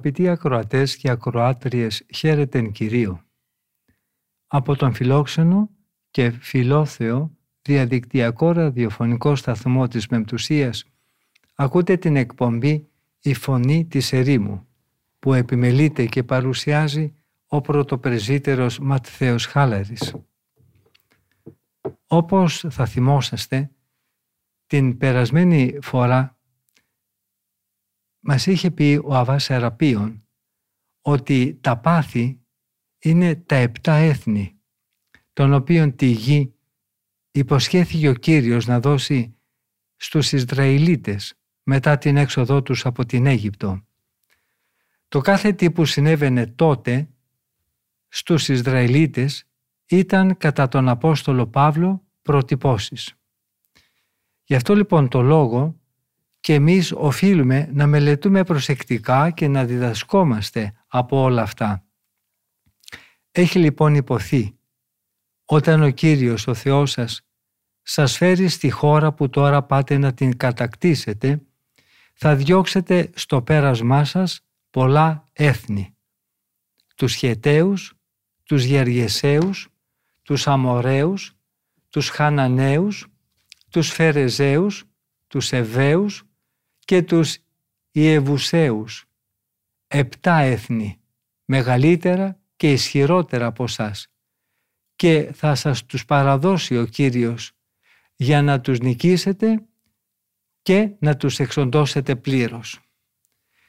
Αγαπητοί ακροατές και ακροάτριες, χαίρετεν Κυρίου. Από τον φιλόξενο και φιλόθεο διαδικτυακό ραδιοφωνικό σταθμό της Μεμπτουσίας ακούτε την εκπομπή «Η Φωνή της Ερήμου» που επιμελείται και παρουσιάζει ο πρωτοπρεζίτερος Ματθαίος Χάλαρης. Όπως θα θυμόσαστε, την περασμένη φορά μας είχε πει ο Αβάς Σεραπείων ότι τα πάθη είναι τα επτά έθνη, των οποίων τη γη υποσχέθηκε ο Κύριος να δώσει στους Ισραηλίτες μετά την έξοδό τους από την Αίγυπτο. Το κάθε τι που συνέβαινε τότε στους Ισραηλίτες ήταν κατά τον Απόστολο Παύλο προτυπώσεις. Γι' αυτό λοιπόν το λόγο και εμείς οφείλουμε να μελετούμε προσεκτικά και να διδασκόμαστε από όλα αυτά. Έχει λοιπόν υποθεί όταν ο Κύριος ο Θεός σας σας φέρει στη χώρα που τώρα πάτε να την κατακτήσετε θα διώξετε στο πέρασμά σας πολλά έθνη. Τους Χεταίους, τους Γεργεσαίους, τους Αμοραίους, τους Χαναναίους, τους Φερεζαίους, τους Εβαίους και τους Ιεβουσαίους. Επτά έθνη, μεγαλύτερα και ισχυρότερα από σας και θα σας τους παραδώσει ο Κύριος για να τους νικήσετε και να τους εξοντώσετε πλήρως.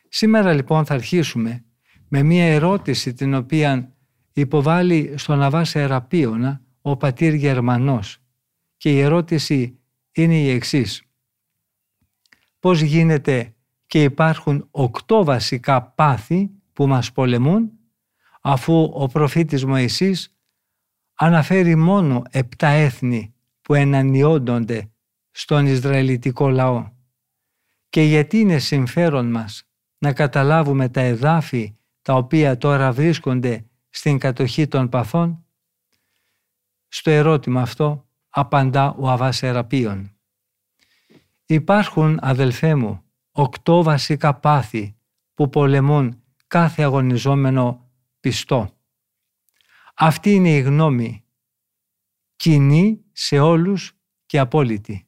Σήμερα λοιπόν θα αρχίσουμε με μία ερώτηση την οποία υποβάλλει στον Αβάς Σεραπίωνα ο πατήρ Γερμανός και η ερώτηση είναι η εξής. Πώς γίνεται και υπάρχουν οκτώ βασικά πάθη που μας πολεμούν αφού ο προφήτης Μωυσής αναφέρει μόνο επτά έθνη που ενανιόντονται στον Ισραηλιτικό λαό. Και γιατί είναι συμφέρον μας να καταλάβουμε τα εδάφη τα οποία τώρα βρίσκονται στην κατοχή των παθών; Στο ερώτημα αυτό απαντά ο Αβάς Υπάρχουν, αδελφέ μου, οκτώ βασικά πάθη που πολεμούν κάθε αγωνιζόμενο πιστό. Αυτή είναι η γνώμη κοινή σε όλους και απόλυτη.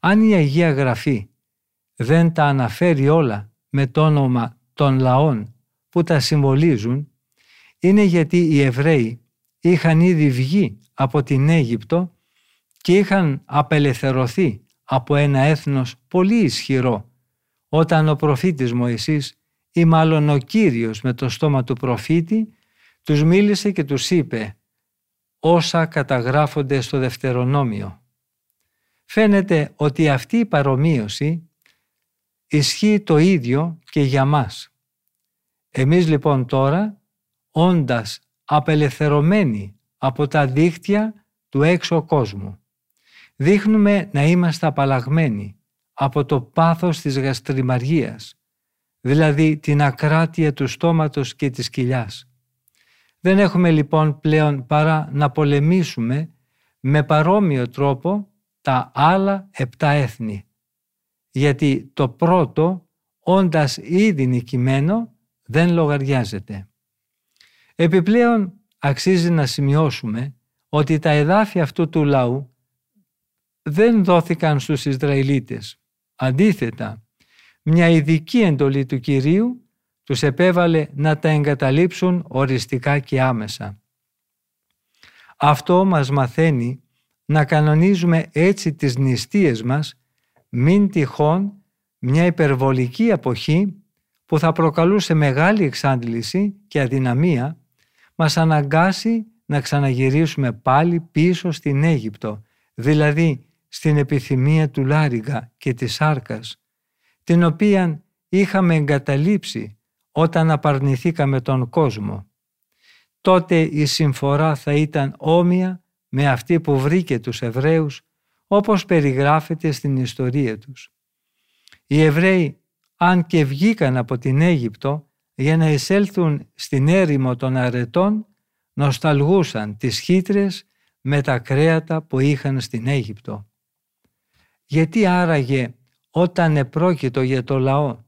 Αν η Αγία Γραφή δεν τα αναφέρει όλα με το όνομα των λαών που τα συμβολίζουν, είναι γιατί οι Εβραίοι είχαν ήδη βγει από την Αίγυπτο και είχαν απελευθερωθεί από ένα έθνος πολύ ισχυρό όταν ο προφήτης Μωυσής ή μάλλον ο Κύριος με το στόμα του προφήτη τους μίλησε και τους είπε όσα καταγράφονται στο Δευτερονόμιο. Φαίνεται ότι αυτή η παρομοίωση ισχύει το ίδιο και για μας. Εμείς λοιπόν τώρα, όντας απελευθερωμένοι από τα δίχτυα του έξω κόσμου, δείχνουμε να είμαστε απαλλαγμένοι από το πάθος της γαστριμαργίας, δηλαδή την ακράτεια του στόματος και της κοιλιάς. Δεν έχουμε λοιπόν πλέον παρά να πολεμήσουμε με παρόμοιο τρόπο τα άλλα επτά έθνη. Γιατί το πρώτο, όντας ήδη νικημένο, δεν λογαριάζεται. Επιπλέον αξίζει να σημειώσουμε ότι τα εδάφια αυτού του λαού δεν δόθηκαν στους Ισραηλίτες. Αντίθετα, μια ειδική εντολή του Κυρίου τους επέβαλε να τα εγκαταλείψουν οριστικά και άμεσα. Αυτό μας μαθαίνει να κανονίζουμε έτσι τις νηστείες μας μην τυχόν μια υπερβολική αποχή που θα προκαλούσε μεγάλη εξάντληση και αδυναμία μας αναγκάσει να ξαναγυρίσουμε πάλι πίσω στην Αίγυπτο, δηλαδή στην επιθυμία του Λάριγκα και της Σάρκας την οποία είχαμε εγκαταλείψει όταν απαρνηθήκαμε τον κόσμο. Τότε η συμφορά θα ήταν όμοια με αυτή που βρήκε τους Εβραίους όπως περιγράφεται στην ιστορία τους. Οι Εβραίοι αν και βγήκαν από την Αίγυπτο για να εισέλθουν στην έρημο των αρετών νοσταλγούσαν τις χύτρες με τα κρέατα που είχαν στην Αίγυπτο. Γιατί άραγε όταν επρόκειτο για το λαό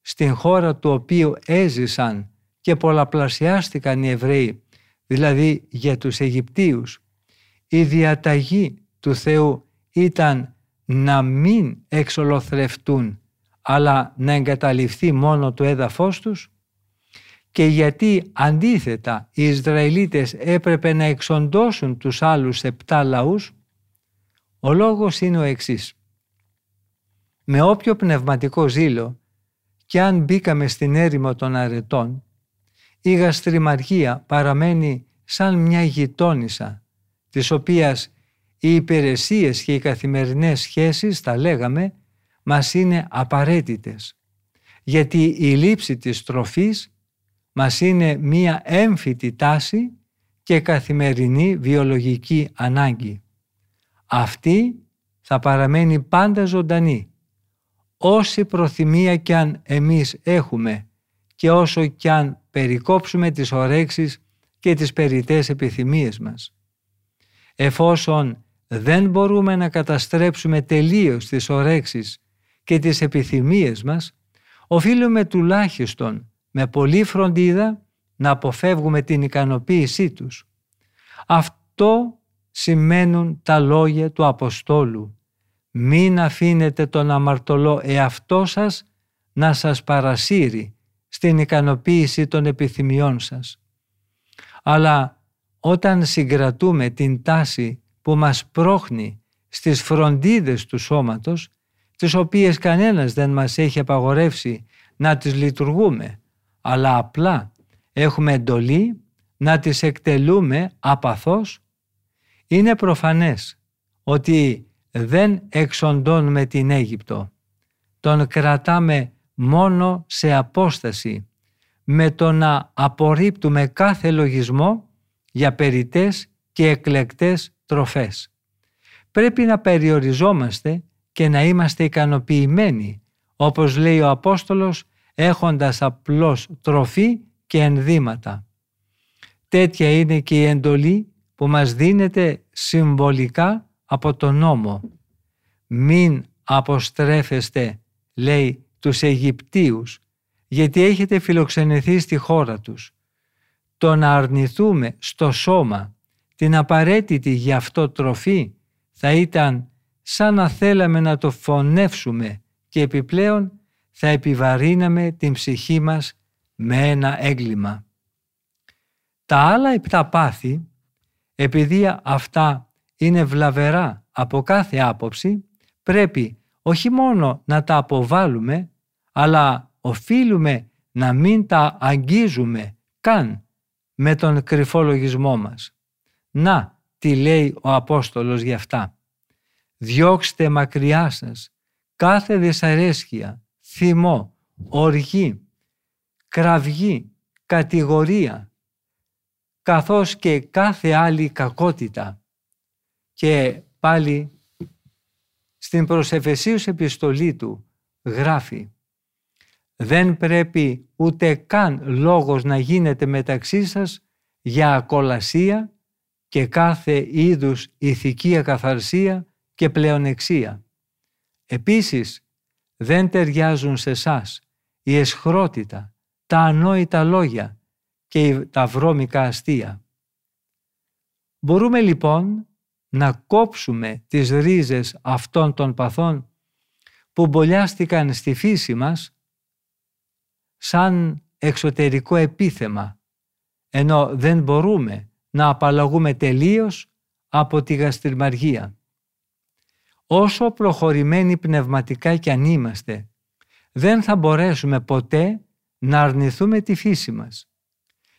στην χώρα του οποίου έζησαν και πολλαπλασιάστηκαν οι Εβραίοι, δηλαδή για τους Αιγυπτίους, η διαταγή του Θεού ήταν να μην εξολοθρευτούν αλλά να εγκαταλειφθεί μόνο το έδαφος τους; Και γιατί αντίθετα οι Ισραηλίτες έπρεπε να εξοντώσουν τους άλλους επτά λαούς, ο λόγος είναι ο εξής. Με όποιο πνευματικό ζήλο και αν μπήκαμε στην έρημο των αρετών, η γαστριμαργία παραμένει σαν μια γειτόνισσα, της οποίας οι υπηρεσίες και οι καθημερινές σχέσεις, τα λέγαμε, μας είναι απαραίτητες. Γιατί η λήψη της τροφής μας είναι μία έμφυτη τάση και καθημερινή βιολογική ανάγκη. Αυτή θα παραμένει πάντα ζωντανή. Όση προθυμία κι αν εμείς έχουμε και όσο κι αν περικόψουμε τις ορέξεις και τις περιτές επιθυμίες μας. Εφόσον δεν μπορούμε να καταστρέψουμε τελείως τις ορέξεις και τις επιθυμίες μας, οφείλουμε τουλάχιστον με πολλή φροντίδα να αποφεύγουμε την ικανοποίησή τους. Αυτό σημαίνουν τα λόγια του Αποστόλου. Μην αφήνετε τον αμαρτωλό εαυτό σας να σας παρασύρει στην ικανοποίηση των επιθυμιών σας. Αλλά όταν συγκρατούμε την τάση που μας πρόχνει στις φροντίδες του σώματος, τις οποίες κανένας δεν μας έχει απαγορεύσει να τις λειτουργούμε, αλλά απλά έχουμε εντολή να τις εκτελούμε απαθώς, είναι προφανές ότι δεν εξοντώνουμε την Αίγυπτο. Τον κρατάμε μόνο σε απόσταση με το να απορρίπτουμε κάθε λογισμό για περιτές και εκλεκτές τροφές. Πρέπει να περιοριζόμαστε και να είμαστε ικανοποιημένοι, όπως λέει ο Απόστολος, έχοντας απλώς τροφή και ενδύματα. Τέτοια είναι και η εντολή που μας δίνεται συμβολικά από τον νόμο. Μην αποστρέφεστε, λέει, τους Αιγυπτίους, γιατί έχετε φιλοξενηθεί στη χώρα τους. Το να αρνηθούμε στο σώμα την απαραίτητη γι' αυτό τροφή θα ήταν σαν να θέλαμε να το φωνεύσουμε και επιπλέον θα επιβαρύναμε την ψυχή μας με ένα έγκλημα. Τα άλλα επτά πάθη, επειδή αυτά είναι βλαβερά από κάθε άποψη, πρέπει όχι μόνο να τα αποβάλουμε, αλλά οφείλουμε να μην τα αγγίζουμε καν με τον κρυφό λογισμό μας. Να, τι λέει ο Απόστολος γι' αυτά διώξτε μακριά σας κάθε δυσαρέσκεια, θυμό, οργή, κραυγή, κατηγορία, καθώς και κάθε άλλη κακότητα. Και πάλι στην προσεφεσίους επιστολή του γράφει «Δεν πρέπει ούτε καν λόγος να γίνεται μεταξύ σας για ακολασία και κάθε είδους ηθική ακαθαρσία και πλεονεξία. Επίσης, δεν ταιριάζουν σε εσά η εσχρότητα, τα ανόητα λόγια και τα βρώμικα αστεία. Μπορούμε λοιπόν να κόψουμε τις ρίζες αυτών των παθών που μπολιάστηκαν στη φύση μας σαν εξωτερικό επίθεμα, ενώ δεν μπορούμε να απαλλαγούμε τελείως από τη γαστριμαργία όσο προχωρημένοι πνευματικά κι αν είμαστε, δεν θα μπορέσουμε ποτέ να αρνηθούμε τη φύση μας.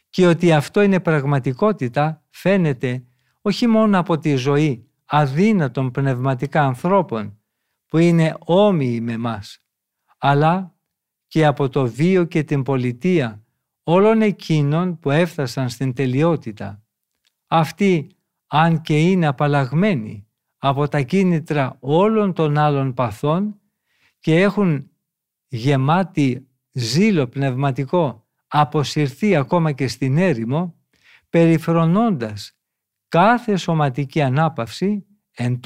Και ότι αυτό είναι πραγματικότητα φαίνεται όχι μόνο από τη ζωή αδύνατων πνευματικά ανθρώπων που είναι όμοιοι με μας, αλλά και από το βίο και την πολιτεία όλων εκείνων που έφτασαν στην τελειότητα. Αυτοί, αν και είναι απαλλαγμένοι από τα κίνητρα όλων των άλλων παθών και έχουν γεμάτη ζήλο πνευματικό αποσυρθεί ακόμα και στην έρημο, περιφρονώντας κάθε σωματική ανάπαυση, εν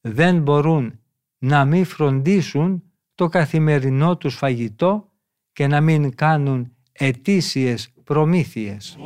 δεν μπορούν να μην φροντίσουν το καθημερινό τους φαγητό και να μην κάνουν ετήσιες προμήθειες.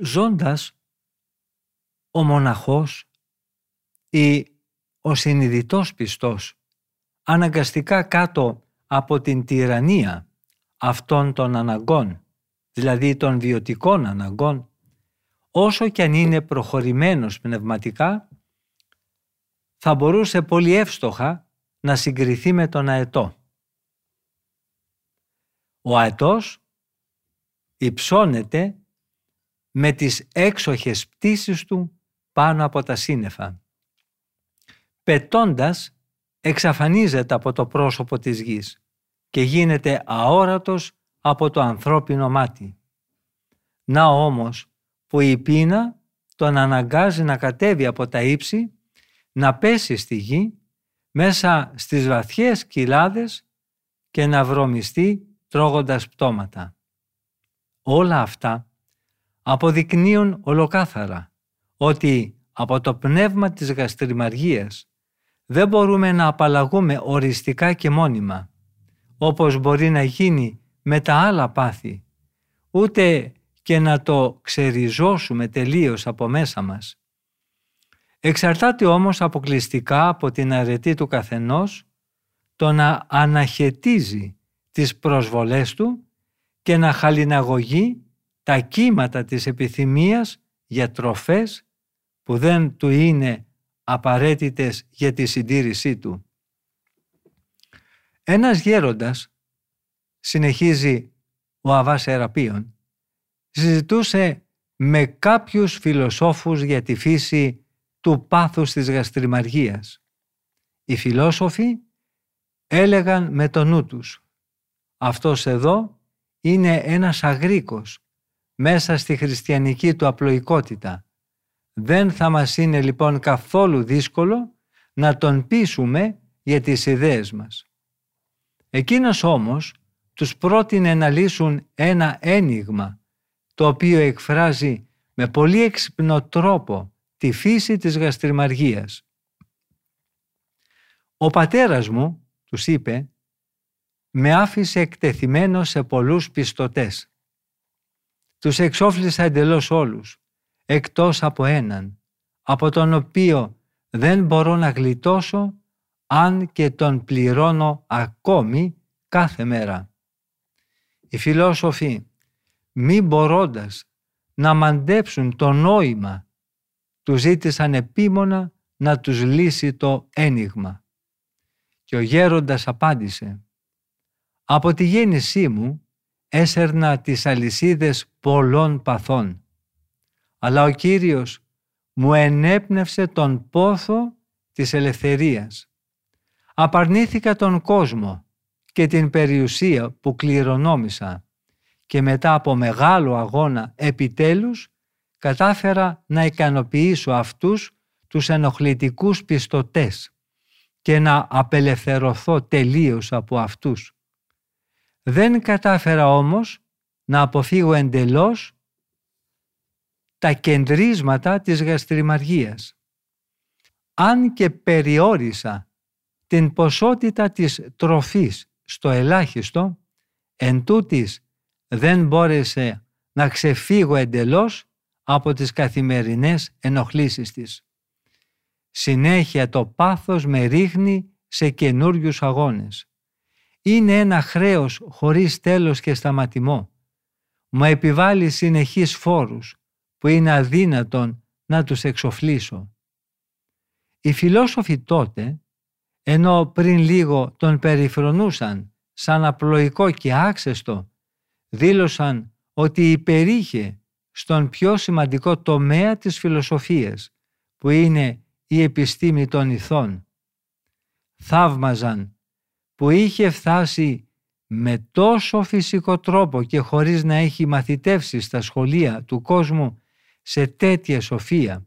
Ζώντας ο μοναχός ή ο συνειδητός πιστός αναγκαστικά κάτω από την τυραννία αυτών των αναγκών, δηλαδή των βιωτικών αναγκών, όσο κι αν είναι προχωρημένος πνευματικά, θα μπορούσε πολύ εύστοχα να συγκριθεί με τον αετό. Ο αετός υψώνεται με τις έξοχες πτήσεις του πάνω από τα σύννεφα. Πετώντας εξαφανίζεται από το πρόσωπο της γης και γίνεται αόρατος από το ανθρώπινο μάτι. Να όμως που η πείνα τον αναγκάζει να κατέβει από τα ύψη, να πέσει στη γη μέσα στις βαθιές κοιλάδες και να βρωμιστεί τρώγοντας πτώματα. Όλα αυτά αποδεικνύουν ολοκάθαρα ότι από το πνεύμα της γαστριμαργίας δεν μπορούμε να απαλλαγούμε οριστικά και μόνιμα, όπως μπορεί να γίνει με τα άλλα πάθη, ούτε και να το ξεριζώσουμε τελείως από μέσα μας. Εξαρτάται όμως αποκλειστικά από την αρετή του καθενός το να αναχαιτίζει τις προσβολές του και να χαλιναγωγεί τα κύματα της επιθυμίας για τροφές που δεν του είναι απαραίτητες για τη συντήρησή του. Ένας γέροντας, συνεχίζει ο Αβάς Εραπείων, συζητούσε με κάποιους φιλοσόφους για τη φύση του πάθους της γαστριμαργίας. Οι φιλόσοφοι έλεγαν με το νου τους «Αυτός εδώ είναι ένας αγρίκος μέσα στη χριστιανική του απλοϊκότητα. Δεν θα μας είναι λοιπόν καθόλου δύσκολο να τον πείσουμε για τις ιδέες μας». Εκείνος όμως τους πρότεινε να λύσουν ένα ένιγμα το οποίο εκφράζει με πολύ έξυπνο τρόπο τη φύση της γαστριμαργίας. Ο πατέρας μου, τους είπε, με άφησε εκτεθειμένος σε πολλούς πιστωτές. Τους εξόφλησα εντελώς όλους, εκτός από έναν, από τον οποίο δεν μπορώ να γλιτώσω αν και τον πληρώνω ακόμη κάθε μέρα. Οι φιλόσοφοι μη μπορώντας να μαντέψουν το νόημα, τους ζήτησαν επίμονα να τους λύσει το ένιγμα. Και ο γέροντας απάντησε «Από τη γέννησή μου έσερνα τις αλυσίδες πολλών παθών, αλλά ο Κύριος μου ενέπνευσε τον πόθο της ελευθερίας. Απαρνήθηκα τον κόσμο και την περιουσία που κληρονόμησα και μετά από μεγάλο αγώνα επιτέλους κατάφερα να ικανοποιήσω αυτούς τους ενοχλητικούς πιστωτές και να απελευθερωθώ τελείως από αυτούς. Δεν κατάφερα όμως να αποφύγω εντελώς τα κεντρίσματα της γαστριμαργίας. Αν και περιόρισα την ποσότητα της τροφής στο ελάχιστο, εν δεν μπόρεσε να ξεφύγω εντελώς από τις καθημερινές ενοχλήσεις της. Συνέχεια το πάθος με ρίχνει σε καινούριους αγώνες. Είναι ένα χρέος χωρίς τέλος και σταματημό. Μου επιβάλλει συνεχείς φόρους που είναι αδύνατον να τους εξοφλήσω. Οι φιλόσοφοι τότε, ενώ πριν λίγο τον περιφρονούσαν σαν απλοϊκό και άξεστο δήλωσαν ότι υπερήχε στον πιο σημαντικό τομέα της φιλοσοφίας, που είναι η επιστήμη των ηθών. Θαύμαζαν που είχε φτάσει με τόσο φυσικό τρόπο και χωρίς να έχει μαθητεύσει στα σχολεία του κόσμου σε τέτοια σοφία,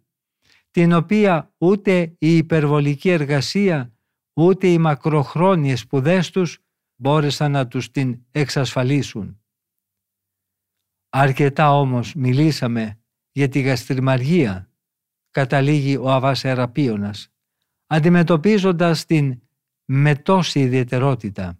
την οποία ούτε η υπερβολική εργασία ούτε οι μακροχρόνιες σπουδές τους μπόρεσαν να τους την εξασφαλίσουν. Αρκετά όμως μιλήσαμε για τη γαστριμαργία, καταλήγει ο Αβάς Εραπίωνας, αντιμετωπίζοντας την με τόση ιδιαιτερότητα.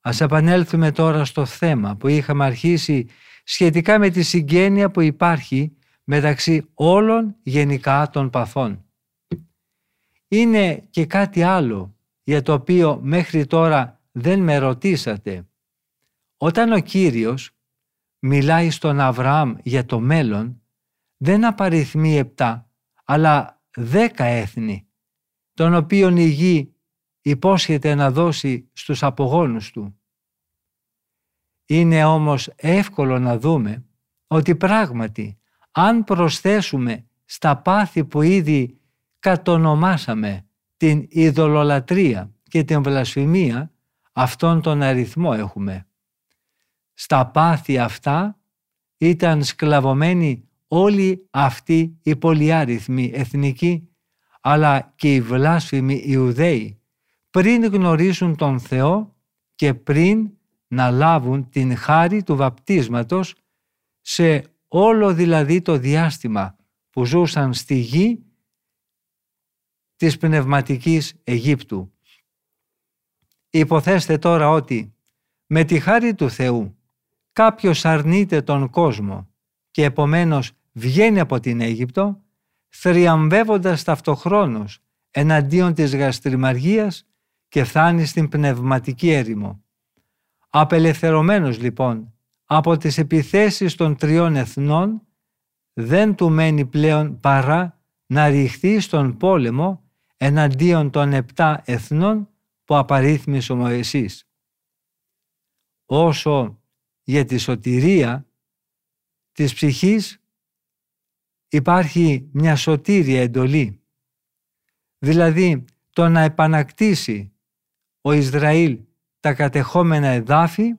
Ας επανέλθουμε τώρα στο θέμα που είχαμε αρχίσει σχετικά με τη συγγένεια που υπάρχει μεταξύ όλων γενικά των παθών. Είναι και κάτι άλλο για το οποίο μέχρι τώρα δεν με ρωτήσατε. Όταν ο Κύριος μιλάει στον Αβραάμ για το μέλλον, δεν απαριθμεί επτά, αλλά δέκα έθνη, τον οποίον η γη υπόσχεται να δώσει στους απογόνους του. Είναι όμως εύκολο να δούμε ότι πράγματι αν προσθέσουμε στα πάθη που ήδη κατονομάσαμε την ειδωλολατρία και την βλασφημία, αυτόν τον αριθμό έχουμε. Στα πάθη αυτά ήταν σκλαβωμένοι όλοι αυτοί οι πολυάριθμοι εθνικοί, αλλά και οι βλάσφημοι Ιουδαίοι, πριν γνωρίσουν τον Θεό και πριν να λάβουν την χάρη του βαπτίσματος σε όλο δηλαδή το διάστημα που ζούσαν στη γη της πνευματικής Αιγύπτου. Υποθέστε τώρα ότι με τη χάρη του Θεού κάποιος αρνείται τον κόσμο και επομένως βγαίνει από την Αίγυπτο θριαμβεύοντας ταυτοχρόνως εναντίον της γαστριμαργίας και φτάνει στην πνευματική έρημο. Απελευθερωμένος λοιπόν από τις επιθέσεις των τριών εθνών δεν του μένει πλέον παρά να ρηχθεί στον πόλεμο εναντίον των επτά εθνών που απαρίθμησε ο Μωυσής. Όσο για τη σωτηρία της ψυχής υπάρχει μια σωτήρια εντολή. Δηλαδή το να επανακτήσει ο Ισραήλ τα κατεχόμενα εδάφη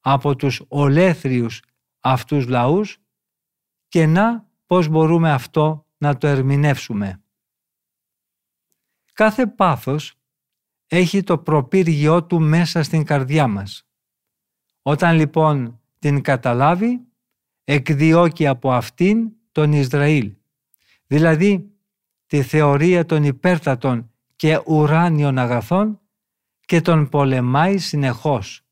από τους ολέθριους αυτούς λαούς και να πώς μπορούμε αυτό να το ερμηνεύσουμε. Κάθε πάθος έχει το προπύργιό του μέσα στην καρδιά μας. Όταν λοιπόν την καταλάβει, εκδιώκει από αυτήν τον Ισραήλ, δηλαδή τη θεωρία των υπέρτατων και ουράνιων αγαθών και τον πολεμάει συνεχώς.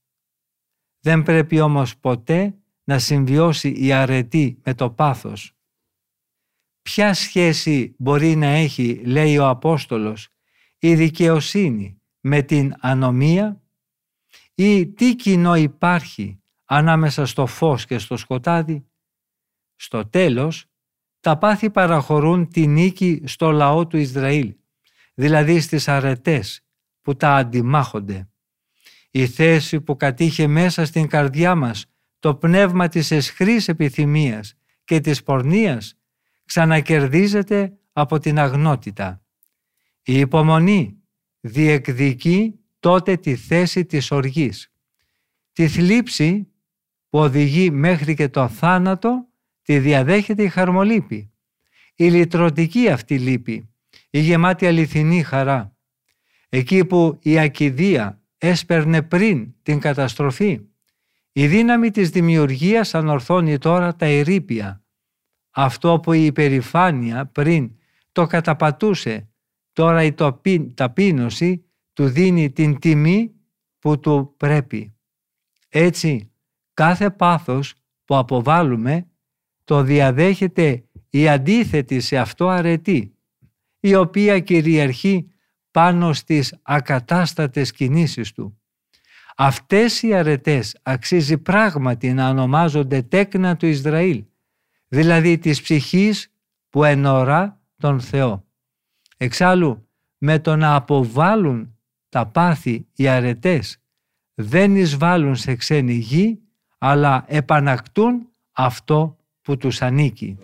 Δεν πρέπει όμως ποτέ να συμβιώσει η αρετή με το πάθος. Ποια σχέση μπορεί να έχει, λέει ο Απόστολος, η δικαιοσύνη με την ανομία; Ή τι κοινό υπάρχει ανάμεσα στο φως και στο σκοτάδι; Στο τέλος, τα πάθη παραχωρούν τη νίκη στο λαό του Ισραήλ, δηλαδή στις αρετές που τα αντιμάχονται. Η θέση που κατήχε μέσα στην καρδιά μας το πνεύμα της εσχρής επιθυμίας και της πορνείας ξανακερδίζεται από την αγνότητα. Η υπομονή διεκδικεί τότε τη θέση της οργής. Τη θλίψη που οδηγεί μέχρι και το θάνατο τη διαδέχεται η χαρμολύπη. Η λυτρωτική αυτή λύπη, η γεμάτη αληθινή χαρά. Εκεί που η ακιδεία έσπερνε πριν την καταστροφή. Η δύναμη της δημιουργίας ανορθώνει τώρα τα ερήπια. Αυτό που η υπερηφάνεια πριν το καταπατούσε, τώρα η ταπείνωση του δίνει την τιμή που του πρέπει. Έτσι, κάθε πάθος που αποβάλλουμε το διαδέχεται η αντίθετη σε αυτό αρετή, η οποία κυριαρχεί πάνω στις ακατάστατες κινήσεις του. Αυτές οι αρετές αξίζει πράγματι να ονομάζονται τέκνα του Ισραήλ, δηλαδή της ψυχής που ενωρά τον Θεό. Εξάλλου, με το να αποβάλουν τα πάθη οι αρετές δεν εισβάλλουν σε ξένη γη, αλλά επανακτούν αυτό που τους ανήκει.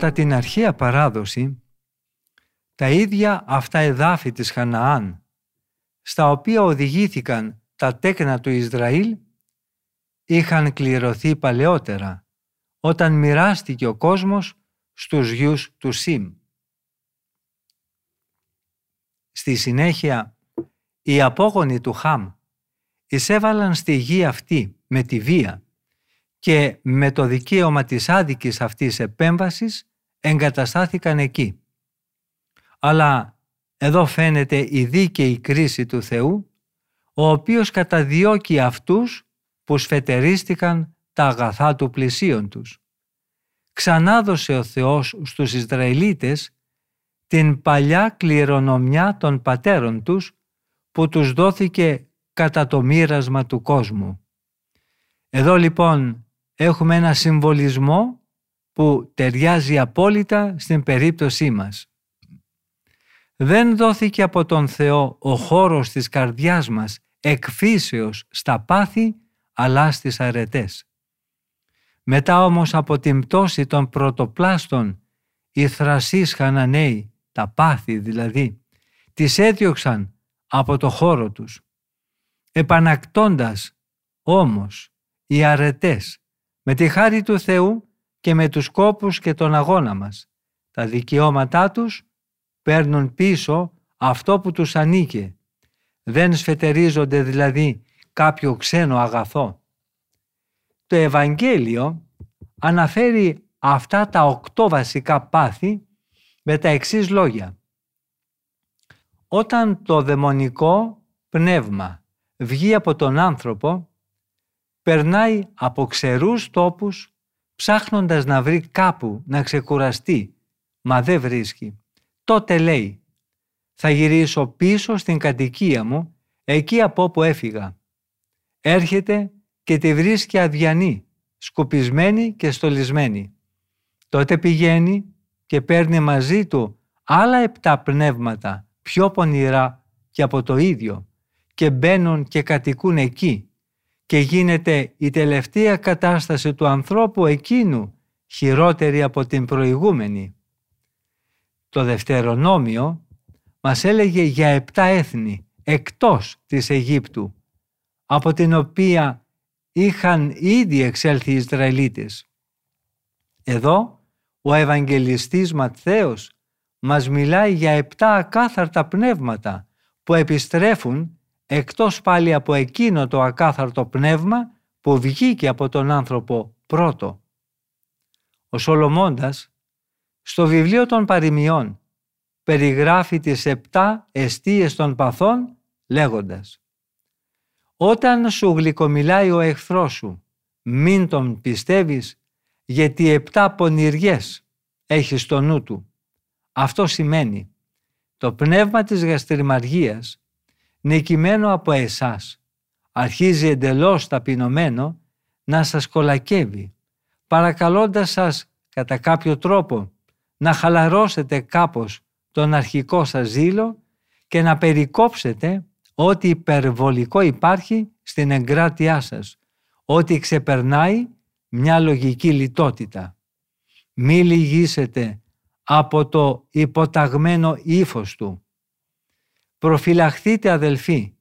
Κατά την αρχαία παράδοση, τα ίδια αυτά εδάφη της Χαναάν, στα οποία οδηγήθηκαν τα τέκνα του Ισραήλ, είχαν κληρωθεί παλαιότερα, όταν μοιράστηκε ο κόσμος στους γιους του Σιμ. Στη συνέχεια, οι απόγονοι του Χαμ εισέβαλαν στη γη αυτή με τη βία και με το δικαίωμα της άδικης αυτής επέμβασης εγκαταστάθηκαν εκεί. Αλλά εδώ φαίνεται η δίκαιη κρίση του Θεού, ο οποίος καταδιώκει αυτούς που σφετερίστηκαν τα αγαθά του πλησίον τους. Ξανάδωσε ο Θεός στους Ισραηλίτες την παλιά κληρονομιά των πατέρων τους που τους δόθηκε κατά το μοίρασμα του κόσμου. Εδώ λοιπόν έχουμε ένα συμβολισμό που ταιριάζει απόλυτα στην περίπτωσή μας. Δεν δόθηκε από τον Θεό ο χώρος της καρδιάς μας εκφύσεως στα πάθη αλλά στις αρετές. Μετά όμως από την πτώση των πρωτοπλάστων οι θρασείς Χαναναίοι, τα πάθη δηλαδή, τις έδιωξαν από το χώρο τους. Επανακτώντας όμως οι αρετές με τη χάρη του Θεού και με τους κόπους και τον αγώνα μας. Τα δικαιώματά τους παίρνουν πίσω αυτό που τους ανήκε. Δεν σφετερίζονται δηλαδή κάποιο ξένο αγαθό. Το Ευαγγέλιο αναφέρει αυτά τα οκτώ βασικά πάθη με τα εξής λόγια. Όταν το δαιμονικό πνεύμα βγει από τον άνθρωπο, περνάει από ξερούς τόπους ψάχνοντας να βρει κάπου να ξεκουραστεί, μα δεν βρίσκει. Τότε λέει «Θα γυρίσω πίσω στην κατοικία μου, εκεί από όπου έφυγα». Έρχεται και τη βρίσκει αδιανή, σκουπισμένη και στολισμένη. Τότε πηγαίνει και παίρνει μαζί του άλλα επτά πνεύματα πιο πονηρά και από το ίδιο και μπαίνουν και κατοικούν εκεί και γίνεται η τελευταία κατάσταση του ανθρώπου εκείνου χειρότερη από την προηγούμενη. Το Δευτερονόμιο μας έλεγε για επτά έθνη εκτός της Αιγύπτου από την οποία είχαν ήδη εξέλθει οι Ισραηλίτες. Εδώ ο Ευαγγελιστής Ματθαίος μας μιλάει για επτά ακάθαρτα πνεύματα που επιστρέφουν εκτός πάλι από εκείνο το ακάθαρτο πνεύμα που βγήκε από τον άνθρωπο πρώτο. Ο Σολομώντας στο βιβλίο των παροιμιών περιγράφει τις επτά εστίες των παθών λέγοντας «Όταν σου γλυκομιλάει ο εχθρός σου, μην τον πιστεύεις γιατί επτά πονηριές έχεις στο νου του. Αυτό σημαίνει το πνεύμα της γαστριμαργίας νικημένο από εσάς αρχίζει εντελώς ταπεινωμένο να σας κολακεύει παρακαλώντας σας κατά κάποιο τρόπο να χαλαρώσετε κάπως τον αρχικό σας ζήλο και να περικόψετε ό,τι υπερβολικό υπάρχει στην εγκράτειά σας, ό,τι ξεπερνάει μια λογική λιτότητα. Μη λυγίσετε από το υποταγμένο ύφος του. Προφυλαχθείτε αδελφοί,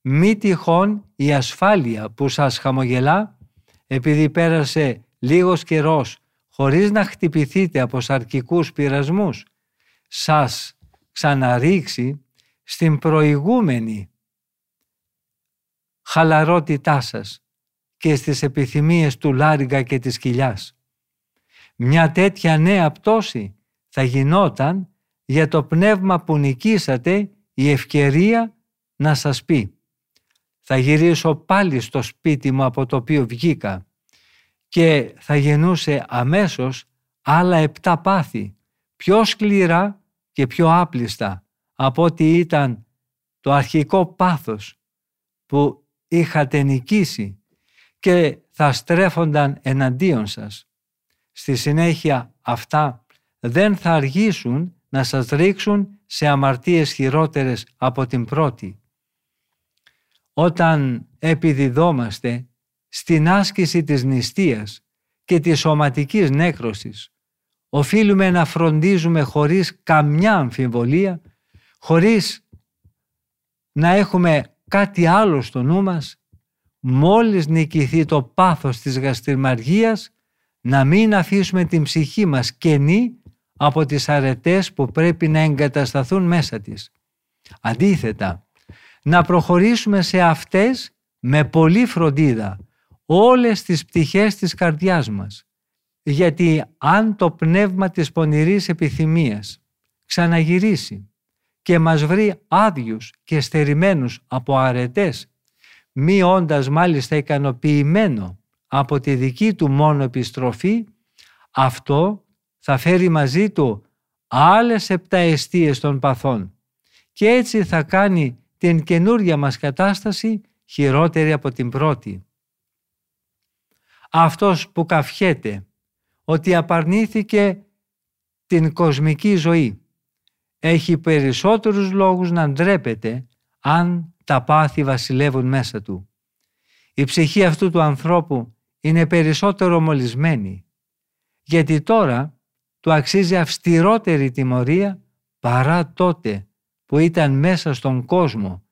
μη τυχόν η ασφάλεια που σας χαμογελά επειδή πέρασε λίγος καιρός χωρίς να χτυπηθείτε από σαρκικούς πειρασμούς, σας ξαναρίξει στην προηγούμενη χαλαρότητά σας και στις επιθυμίες του Λάριγκα και της κοιλιάς. Μια τέτοια νέα πτώση θα γινόταν για το πνεύμα που νικήσατε η ευκαιρία να σας πει «Θα γυρίσω πάλι στο σπίτι μου από το οποίο βγήκα» και θα γεννούσε αμέσως άλλα επτά πάθη, πιο σκληρά και πιο άπλιστα από ό,τι ήταν το αρχικό πάθος που είχατε νικήσει και θα στρέφονταν εναντίον σας. Στη συνέχεια αυτά δεν θα αργήσουν να σας ρίξουν σε αμαρτίες χειρότερες από την πρώτη. Όταν επιδιδόμαστε στην άσκηση της νηστείας και της σωματικής νέκρωσης, οφείλουμε να φροντίζουμε χωρίς καμιά αμφιβολία, χωρίς να έχουμε κάτι άλλο στο νου μας, μόλις νικηθεί το πάθος της γαστριμαργίας, να μην αφήσουμε την ψυχή μας κενή από τις αρετές που πρέπει να εγκατασταθούν μέσα της. Αντίθετα, να προχωρήσουμε σε αυτές με πολύ φροντίδα όλες τις πτυχές της καρδιάς μας. Γιατί αν το πνεύμα της πονηρής επιθυμίας ξαναγυρίσει και μας βρει άδειους και στερημένους από αρετές, μη όντας μάλιστα ικανοποιημένο από τη δική του μόνο επιστροφή, αυτό θα φέρει μαζί του άλλες επτά αιστείες των παθών και έτσι θα κάνει την καινούρια μας κατάσταση χειρότερη από την πρώτη. Αυτός που καυχέται ότι απαρνήθηκε την κοσμική ζωή έχει περισσότερους λόγους να ντρέπεται αν τα πάθη βασιλεύουν μέσα του. Η ψυχή αυτού του ανθρώπου είναι περισσότερο μολυσμένη γιατί τώρα του αξίζει αυστηρότερη τιμωρία παρά τότε που ήταν μέσα στον κόσμο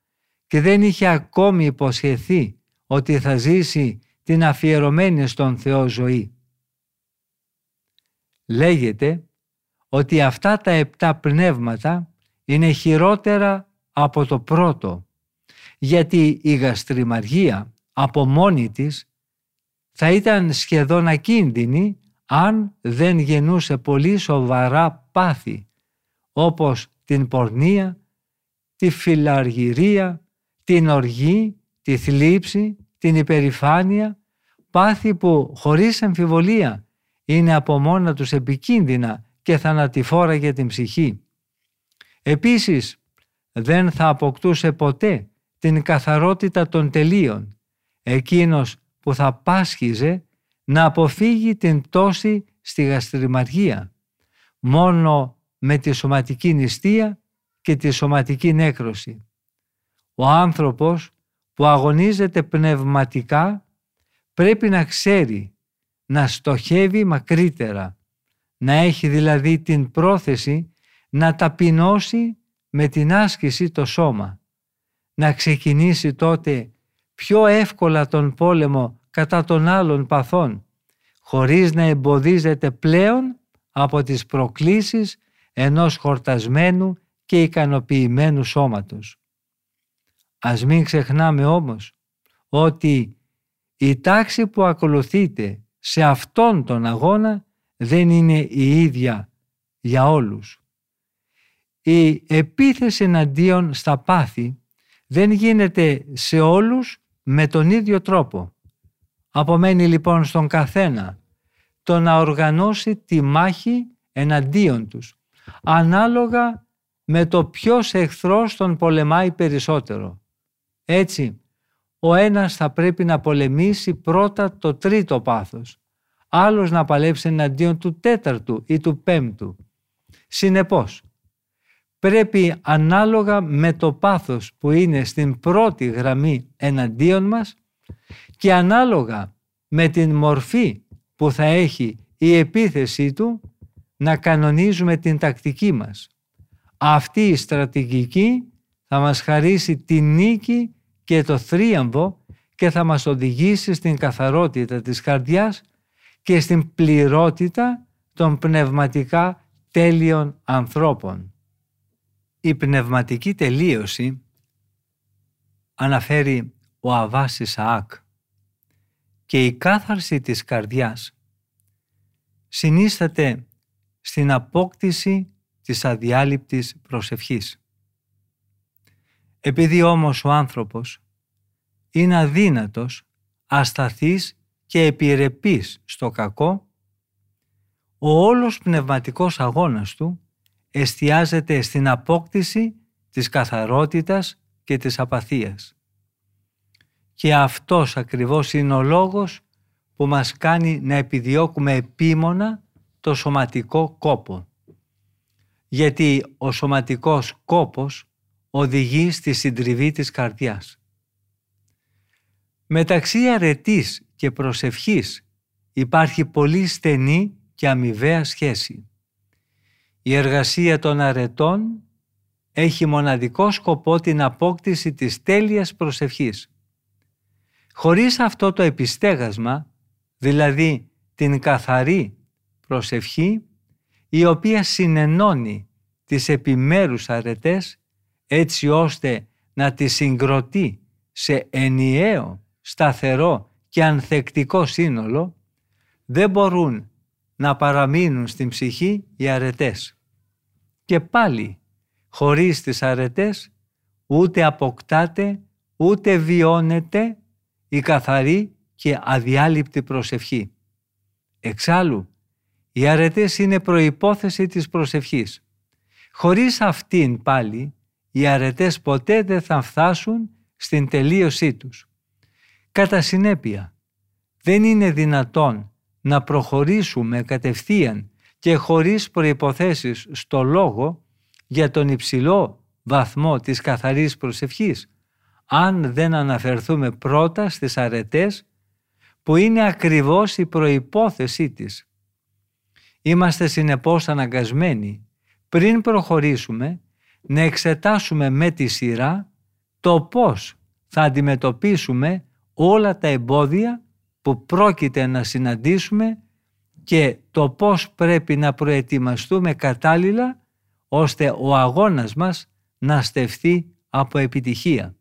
και δεν είχε ακόμη υποσχεθεί ότι θα ζήσει την αφιερωμένη στον Θεό ζωή. Λέγεται ότι αυτά τα επτά πνεύματα είναι χειρότερα από το πρώτο γιατί η γαστριμαργία από μόνη της θα ήταν σχεδόν ακίνδυνη αν δεν γεννούσε πολύ σοβαρά πάθη όπως την πορνεία, τη φιλαργυρία, την οργή, τη θλίψη, την υπερηφάνεια, πάθη που χωρίς αμφιβολία είναι από μόνα τους επικίνδυνα και θανατηφόρα για την ψυχή. Επίσης, δεν θα αποκτούσε ποτέ την καθαρότητα των τελείων, εκείνος που θα πάσχιζε να αποφύγει την πτώση στη γαστριμαργία, μόνο με τη σωματική νηστεία και τη σωματική νέκρωση. Ο άνθρωπος που αγωνίζεται πνευματικά πρέπει να ξέρει να στοχεύει μακρύτερα, να έχει δηλαδή την πρόθεση να ταπεινώσει με την άσκηση το σώμα, να ξεκινήσει τότε πιο εύκολα τον πόλεμο κατά των άλλων παθών, χωρίς να εμποδίζεται πλέον από τις προκλήσεις ενός χορτασμένου και ικανοποιημένου σώματος. Ας μην ξεχνάμε όμως ότι η τάξη που ακολουθείτε σε αυτόν τον αγώνα δεν είναι η ίδια για όλους. Η επίθεση εναντίον στα πάθη δεν γίνεται σε όλους με τον ίδιο τρόπο. Απομένει λοιπόν στον καθένα το να οργανώσει τη μάχη εναντίον τους, ανάλογα με το ποιος εχθρός τον πολεμάει περισσότερο. Έτσι, ο ένας θα πρέπει να πολεμήσει πρώτα το τρίτο πάθος, άλλος να παλέψει εναντίον του τέταρτου ή του πέμπτου. Συνεπώς, πρέπει ανάλογα με το πάθος που είναι στην πρώτη γραμμή εναντίον μας και ανάλογα με την μορφή που θα έχει η επίθεσή του να κανονίζουμε την τακτική μας. Αυτή η στρατηγική θα μας χαρίσει τη νίκη και το θρίαμβο και θα μας οδηγήσει στην καθαρότητα της καρδιάς και στην πληρότητα των πνευματικά τέλειων ανθρώπων. Η πνευματική τελείωση αναφέρει ο Αβάς Ισαάκ και η κάθαρση της καρδιάς συνίσταται στην απόκτηση της αδιάλειπτης προσευχής. Επειδή όμως ο άνθρωπος είναι αδύνατος, ασταθής και επιρρεπής στο κακό, ο όλος πνευματικός αγώνας του εστιάζεται στην απόκτηση της καθαρότητας και της απαθίας. Και αυτός ακριβώς είναι ο λόγος που μας κάνει να επιδιώκουμε επίμονα το σωματικό κόπο. Γιατί ο σωματικός κόπος οδηγεί στη συντριβή της καρδιάς. Μεταξύ αρετής και προσευχής υπάρχει πολύ στενή και αμοιβαία σχέση. Η εργασία των αρετών έχει μοναδικό σκοπό την απόκτηση της τέλειας προσευχής. Χωρίς αυτό το επιστέγασμα, δηλαδή την καθαρή προσευχή, η οποία συνενώνει τις επιμέρους αρετές έτσι ώστε να τις συγκροτεί σε ενιαίο, σταθερό και ανθεκτικό σύνολο, δεν μπορούν να παραμείνουν στην ψυχή οι αρετές. Και πάλι, χωρίς τις αρετές, ούτε αποκτάται, ούτε βιώνεται η καθαρή και αδιάλειπτη προσευχή. Εξάλλου, οι αρετές είναι προϋπόθεση της προσευχής. Χωρίς αυτήν πάλι, οι αρετές ποτέ δεν θα φτάσουν στην τελείωσή τους. Κατά συνέπεια, δεν είναι δυνατόν να προχωρήσουμε κατευθείαν και χωρίς προϋποθέσεις στο λόγο για τον υψηλό βαθμό της καθαρής προσευχής, αν δεν αναφερθούμε πρώτα στις αρετές που είναι ακριβώς η προϋπόθεσή της. Είμαστε συνεπώς αναγκασμένοι πριν προχωρήσουμε να εξετάσουμε με τη σειρά το πώς θα αντιμετωπίσουμε όλα τα εμπόδια που πρόκειται να συναντήσουμε και το πώς πρέπει να προετοιμαστούμε κατάλληλα ώστε ο αγώνας μας να στεφθεί από επιτυχία.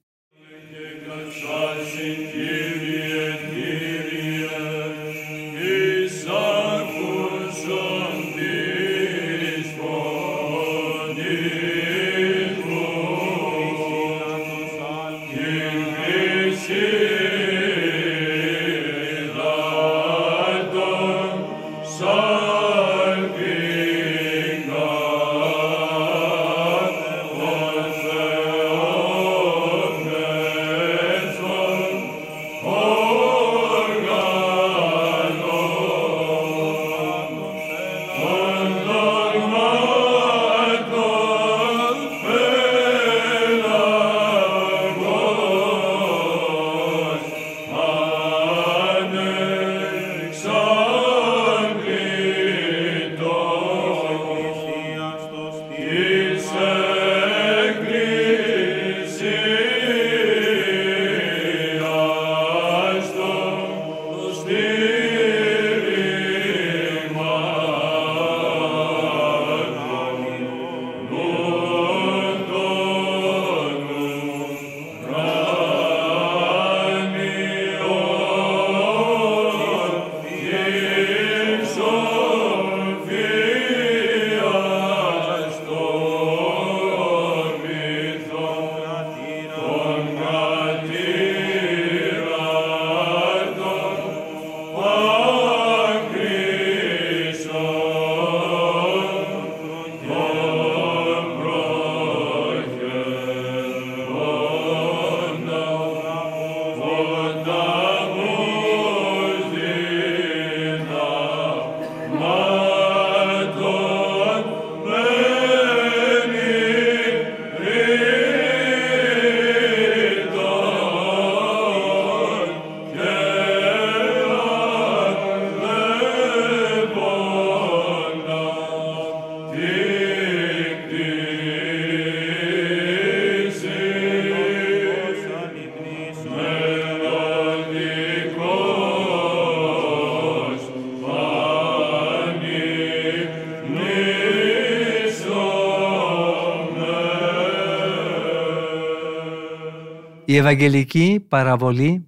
Η Ευαγγελική παραβολή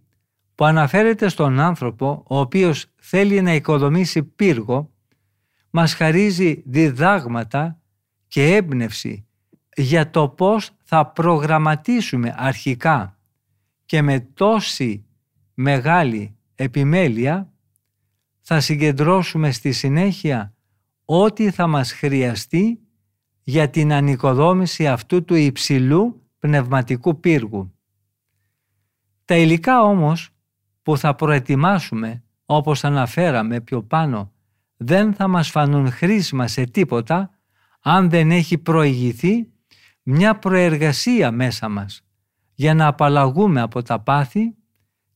που αναφέρεται στον άνθρωπο ο οποίος θέλει να οικοδομήσει πύργο μας χαρίζει διδάγματα και έμπνευση για το πώς θα προγραμματίσουμε αρχικά και με τόση μεγάλη επιμέλεια θα συγκεντρώσουμε στη συνέχεια ό,τι θα μας χρειαστεί για την ανοικοδόμηση αυτού του υψηλού πνευματικού πύργου. Τα υλικά όμως που θα προετοιμάσουμε όπως αναφέραμε πιο πάνω δεν θα μας φανούν χρήσιμα σε τίποτα αν δεν έχει προηγηθεί μια προεργασία μέσα μας για να απαλλαγούμε από τα πάθη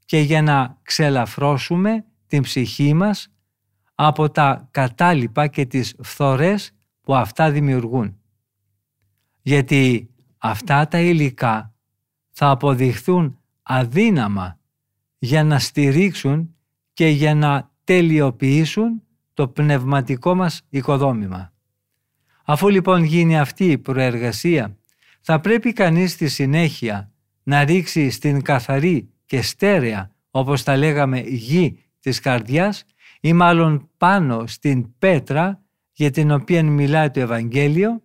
και για να ξελαφρώσουμε την ψυχή μας από τα κατάλοιπα και τις φθορές που αυτά δημιουργούν. Γιατί αυτά τα υλικά θα αποδειχθούν αδύναμα για να στηρίξουν και για να τελειοποιήσουν το πνευματικό μας οικοδόμημα. Αφού λοιπόν γίνει αυτή η προεργασία, θα πρέπει κανείς στη συνέχεια να ρίξει στην καθαρή και στέρεα, όπως τα λέγαμε, γη της καρδιάς ή μάλλον πάνω στην πέτρα για την οποία μιλάει το Ευαγγέλιο,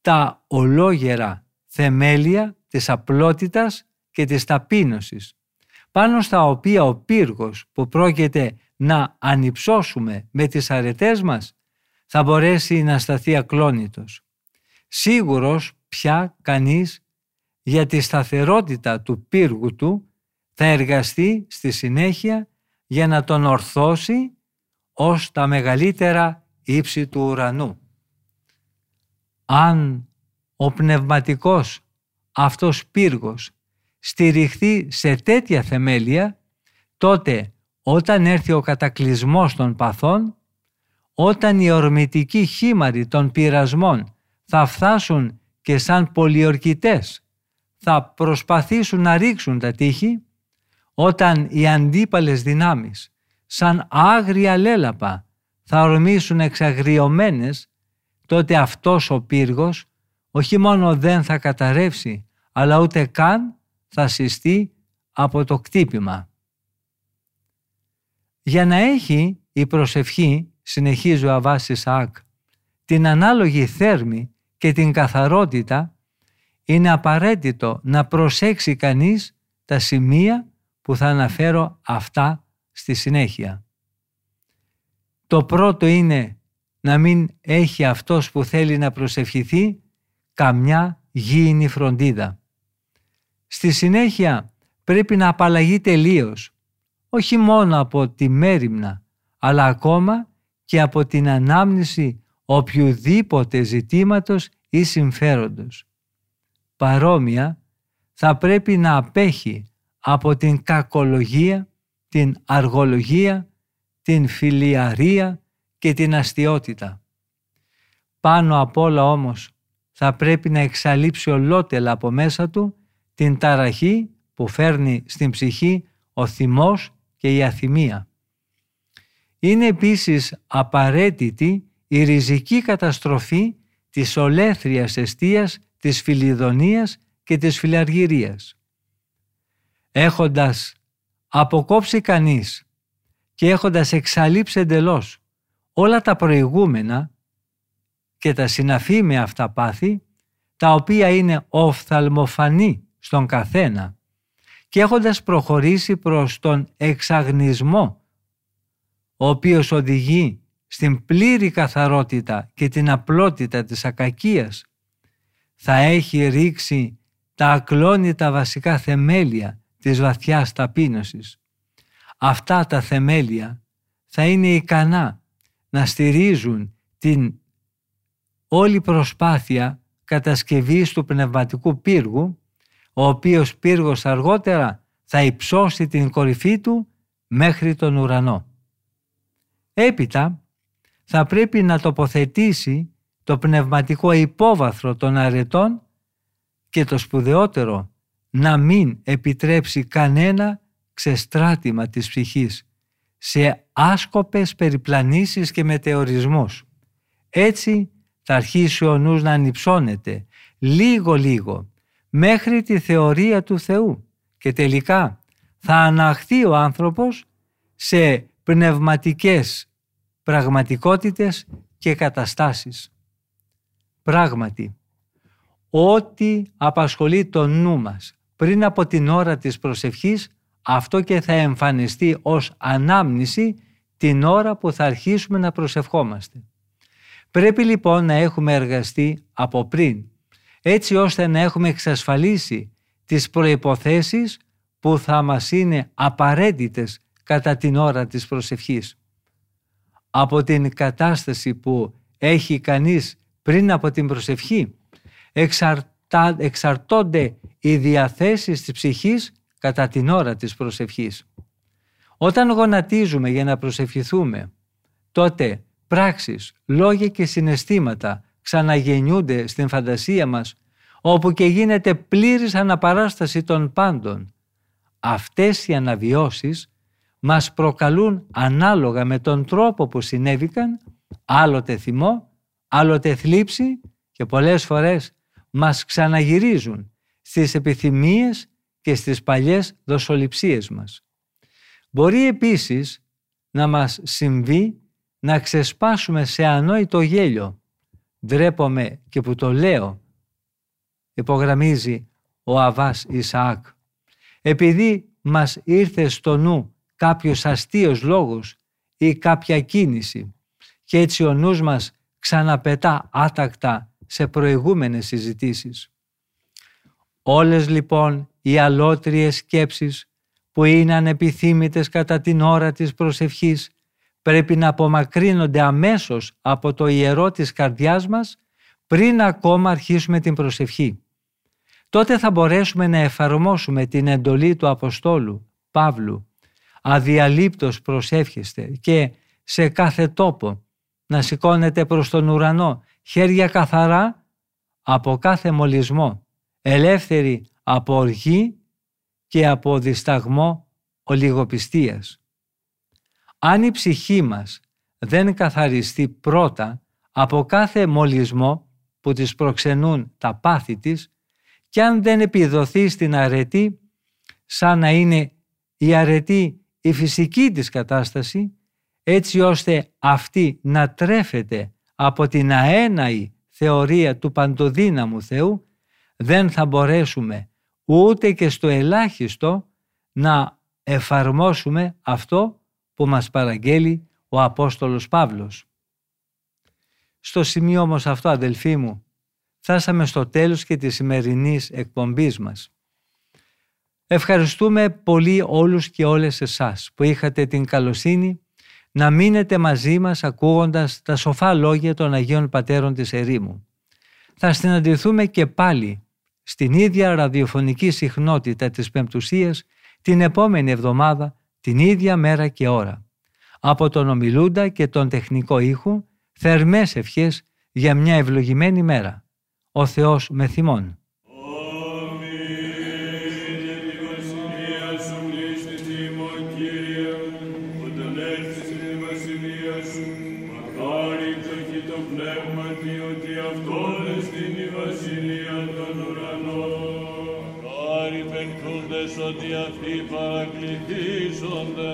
τα ολόγερα θεμέλια της απλότητας και της ταπείνωσης, πάνω στα οποία ο πύργος που πρόκειται να ανυψώσουμε με τις αρετές μας θα μπορέσει να σταθεί ακλόνητος. Σίγουρος πια κανείς για τη σταθερότητα του πύργου του θα εργαστεί στη συνέχεια για να τον ορθώσει ως τα μεγαλύτερα ύψη του ουρανού. Αν ο πνευματικός αυτός πύργος στηριχθεί σε τέτοια θεμέλια, τότε όταν έρθει ο κατακλυσμός των παθών, όταν οι ορμητικοί χήμαροι των πειρασμών θα φτάσουν και σαν πολιορκητές, θα προσπαθήσουν να ρίξουν τα τείχη, όταν οι αντίπαλες δυνάμεις σαν άγρια λέλαπα θα ορμήσουν εξαγριωμένες, τότε αυτός ο πύργος όχι μόνο δεν θα καταρρεύσει, αλλά ούτε καν θα συστεί από το κτύπημα. Για να έχει η προσευχή, συνεχίζει ο Αβάς Ισαάκ, την ανάλογη θέρμη και την καθαρότητα, είναι απαραίτητο να προσέξει κανείς τα σημεία που θα αναφέρω αυτά στη συνέχεια. Το πρώτο είναι να μην έχει αυτός που θέλει να προσευχηθεί καμιά γήινη φροντίδα. Στη συνέχεια πρέπει να απαλλαγεί τελείως, όχι μόνο από τη μέρημνα, αλλά ακόμα και από την ανάμνηση οποιοδήποτε ζητήματος ή συμφέροντος. Παρόμοια, θα πρέπει να απέχει από την κακολογία, την αργολογία, την φιλιαρία και την αστιότητα. Πάνω απ' όλα όμως θα πρέπει να εξαλείψει ολότελα από μέσα του την ταραχή που φέρνει στην ψυχή ο θυμός και η αθυμία. Είναι επίσης απαραίτητη η ριζική καταστροφή της ολέθριας αιστείας, της φιλιδονίας και της φιλαργυρίας. Έχοντας αποκόψει κανείς και έχοντας εξαλείψει εντελώς όλα τα προηγούμενα και τα συναφή με αυτά πάθη, τα οποία είναι οφθαλμοφανή στον καθένα και έχοντας προχωρήσει προς τον εξαγνισμό, ο οποίος οδηγεί στην πλήρη καθαρότητα και την απλότητα της ακακίας, θα έχει ρίξει τα ακλόνητα βασικά θεμέλια της βαθιάς ταπείνωσης. Αυτά τα θεμέλια θα είναι ικανά να στηρίζουν την όλη προσπάθεια κατασκευής του πνευματικού πύργου, ο οποίος πύργος αργότερα θα υψώσει την κορυφή του μέχρι τον ουρανό. Έπειτα θα πρέπει να τοποθετήσει το πνευματικό υπόβαθρο των αρετών και το σπουδαιότερο να μην επιτρέψει κανένα ξεστράτημα της ψυχής σε άσκοπες περιπλανήσεις και μετεωρισμούς. Έτσι θα αρχίσει ο νους να ανυψώνεται λίγο-λίγο μέχρι τη θεωρία του Θεού και τελικά θα αναχθεί ο άνθρωπος σε πνευματικές πραγματικότητες και καταστάσεις. Πράγματι, ό,τι απασχολεί το νου μας πριν από την ώρα της προσευχής, αυτό και θα εμφανιστεί ως ανάμνηση την ώρα που θα αρχίσουμε να προσευχόμαστε. Πρέπει λοιπόν να έχουμε εργαστεί από πριν, έτσι ώστε να έχουμε εξασφαλίσει τις προϋποθέσεις που θα μας είναι απαραίτητες κατά την ώρα της προσευχής. Από την κατάσταση που έχει κανείς πριν από την προσευχή εξαρτά, εξαρτώνται οι διαθέσεις της ψυχής κατά την ώρα της προσευχής. Όταν γονατίζουμε για να προσευχηθούμε, τότε πράξεις, λόγια και συναισθήματα ξαναγεννιούνται στην φαντασία μας, όπου και γίνεται πλήρης αναπαράσταση των πάντων. Αυτές οι αναβιώσεις μας προκαλούν ανάλογα με τον τρόπο που συνέβηκαν, άλλοτε θυμό, άλλοτε θλίψη και πολλές φορές μας ξαναγυρίζουν στις επιθυμίες και στις παλιές δοσοληψίες μας. Μπορεί επίσης να μας συμβεί να ξεσπάσουμε σε ανόητο γέλιο. Ντρέπομαι και που το λέω, υπογραμμίζει ο Αβάς Ισαάκ. Επειδή μας ήρθε στο νου κάποιος αστείος λόγος ή κάποια κίνηση και έτσι ο νους μας ξαναπετά άτακτα σε προηγούμενες συζητήσεις. Όλες λοιπόν οι αλότριες σκέψεις που είναι ανεπιθύμητες κατά την ώρα της προσευχής πρέπει να απομακρύνονται αμέσως από το ιερό της καρδιάς μας πριν ακόμα αρχίσουμε την προσευχή. Τότε θα μπορέσουμε να εφαρμόσουμε την εντολή του Αποστόλου Παύλου αδιαλείπτως προσεύχεστε και σε κάθε τόπο να σηκώνετε προς τον ουρανό χέρια καθαρά από κάθε μολυσμό, ελεύθεροι από οργή και από δισταγμό ολιγοπιστίας. Αν η ψυχή μας δεν καθαριστεί πρώτα από κάθε μολυσμό που της προξενούν τα πάθη της και αν δεν επιδοθεί στην αρετή σαν να είναι η αρετή η φυσική της κατάσταση έτσι ώστε αυτή να τρέφεται από την αέναη θεωρία του παντοδύναμου Θεού δεν θα μπορέσουμε ούτε και στο ελάχιστο να εφαρμόσουμε αυτό που μας παραγγέλει ο Απόστολος Παύλος. Στο σημείο όμως αυτό αδελφοί μου, φτάσαμε στο τέλος και της σημερινής εκπομπής μας. Ευχαριστούμε πολύ όλους και όλες εσάς που είχατε την καλοσύνη να μείνετε μαζί μας ακούγοντας τα σοφά λόγια των Αγίων Πατέρων της Ερήμου. Θα συναντηθούμε και πάλι στην ίδια ραδιοφωνική συχνότητα της Πεμπτουσίας την επόμενη εβδομάδα, την ίδια μέρα και ώρα. Από τον ομιλούντα και τον τεχνικό ήχο, θερμές ευχές για μια ευλογημένη μέρα. Ο Θεός με θυμών. ότι αυτοί παρακληθήσονται.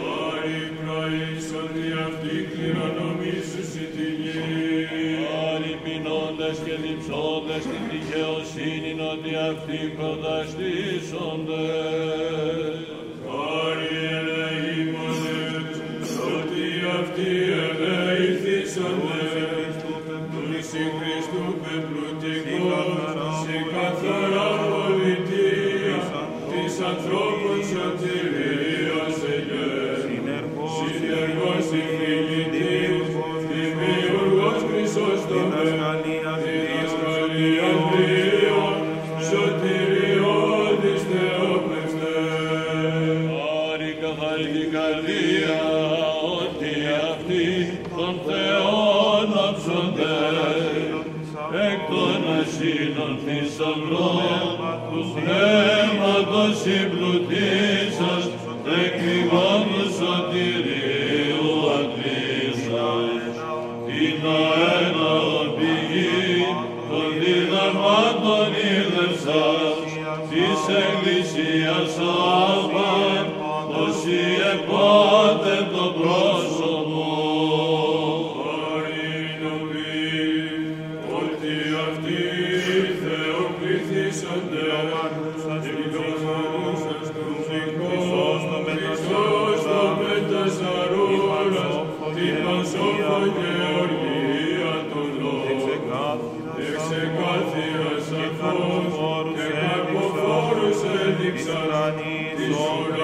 Χάρη πρωίς ότι αυτοί κληρονομήσουσι τη γη. Χάρη πεινώντες και διψώντες την δικαιοσύνη ότι αυτοί προταστήσονται. Exequatia Sapphos, Equapophorus, Elixir, Disorder,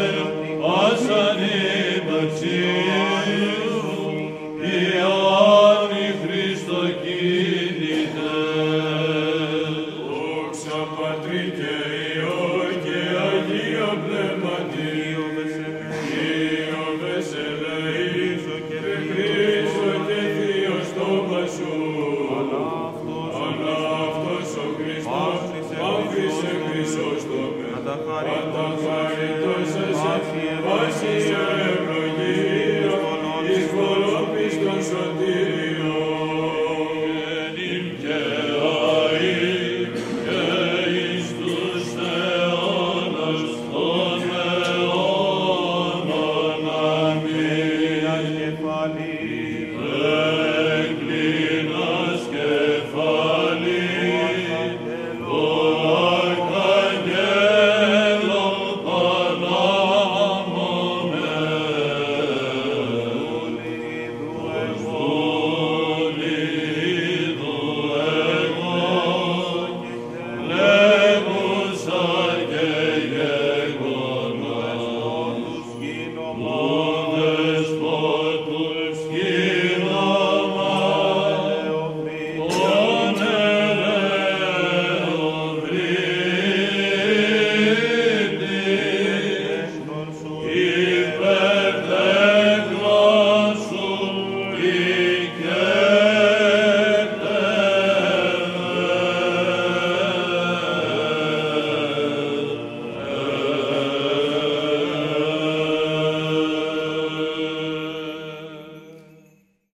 Jerusalem